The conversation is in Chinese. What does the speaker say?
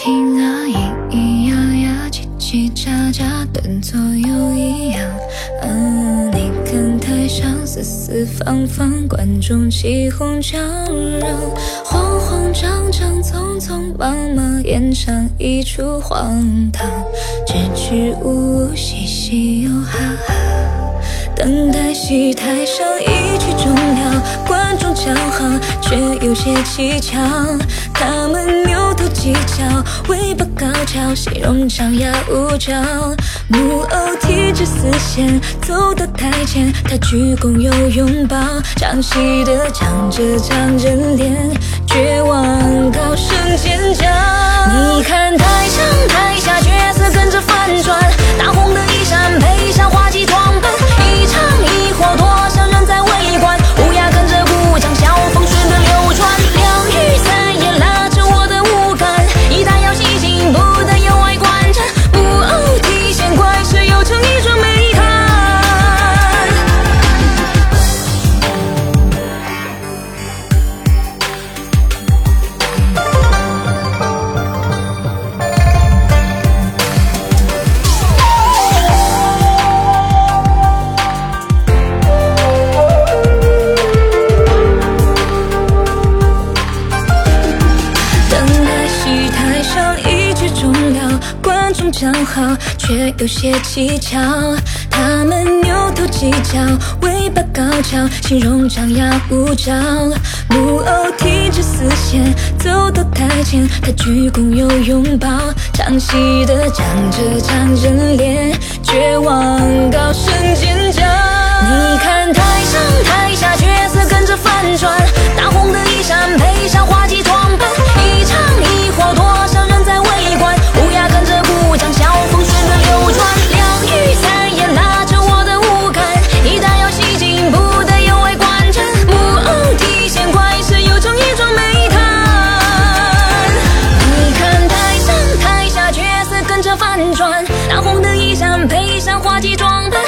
听啊，咿咿呀呀，叽叽喳喳，端坐又一样。你看台上四四方方，观众起哄叫嚷，慌慌张张，匆匆忙忙，演唱一出荒唐，支支吾吾，嘻嘻又哈哈，等待戏台上一曲终了。观众叫好，却有些蹊跷。他们扭头计较，尾巴高翘，形容张牙舞爪。木偶提着丝线走到台前，他鞠躬又拥抱，唱戏的唱着唱着脸绝望，观众叫好，却有些蹊跷。他们扭头计较，尾巴高翘，形容张牙舞爪。木偶提着丝线走到台前，他鞠躬又拥抱，唱戏的唱着唱着脸着反转，大红的衣衫配上花季装扮。